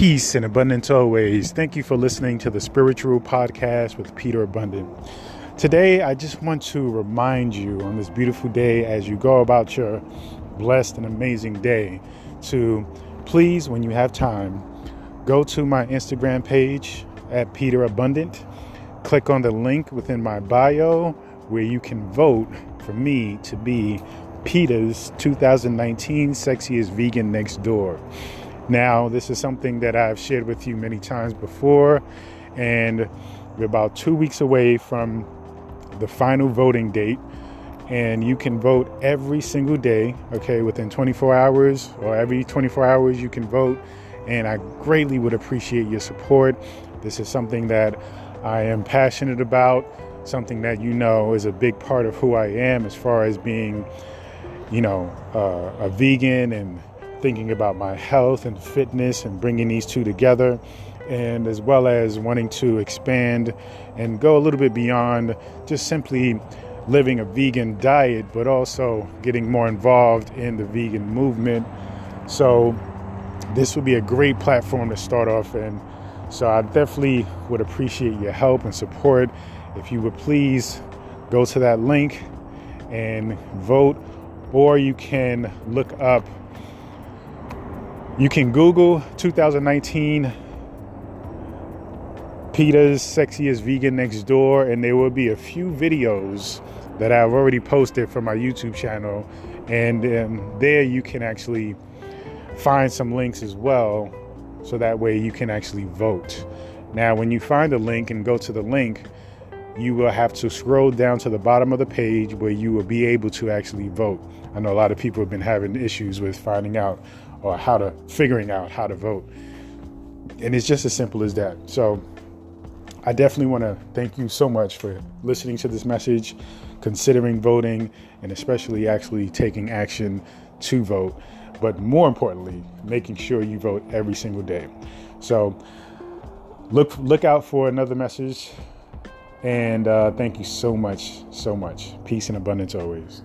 Peace and abundance always. Thank you for listening to the Spiritual Podcast with Peter Abundant. Today, I just want to remind you on this beautiful day as you go about your blessed and amazing day to please, when you have time, go to my Instagram page at Peter Abundant. Click on the link within my bio where you can vote for me to be PETA's 2019 Sexiest Vegan Next Door. Now, this is something that I've shared with you many times before, and we're about two weeks away from the final voting date. And you can vote every single day, okay, within 24 hours or every 24 hours you can vote. And I greatly would appreciate your support. This is something that I am passionate about, something that you know is a big part of who I am as far as being, you know, uh, a vegan and thinking about my health and fitness and bringing these two together, and as well as wanting to expand and go a little bit beyond just simply living a vegan diet, but also getting more involved in the vegan movement. So, this would be a great platform to start off in. So, I definitely would appreciate your help and support. If you would please go to that link and vote, or you can look up you can Google 2019 PETA's Sexiest Vegan Next Door, and there will be a few videos that I've already posted from my YouTube channel. And um, there you can actually find some links as well, so that way you can actually vote. Now, when you find the link and go to the link, you will have to scroll down to the bottom of the page where you will be able to actually vote. I know a lot of people have been having issues with finding out or how to figuring out how to vote. And it's just as simple as that. So I definitely want to thank you so much for listening to this message, considering voting, and especially actually taking action to vote. But more importantly, making sure you vote every single day. So look look out for another message. And uh, thank you so much, so much. Peace and abundance always.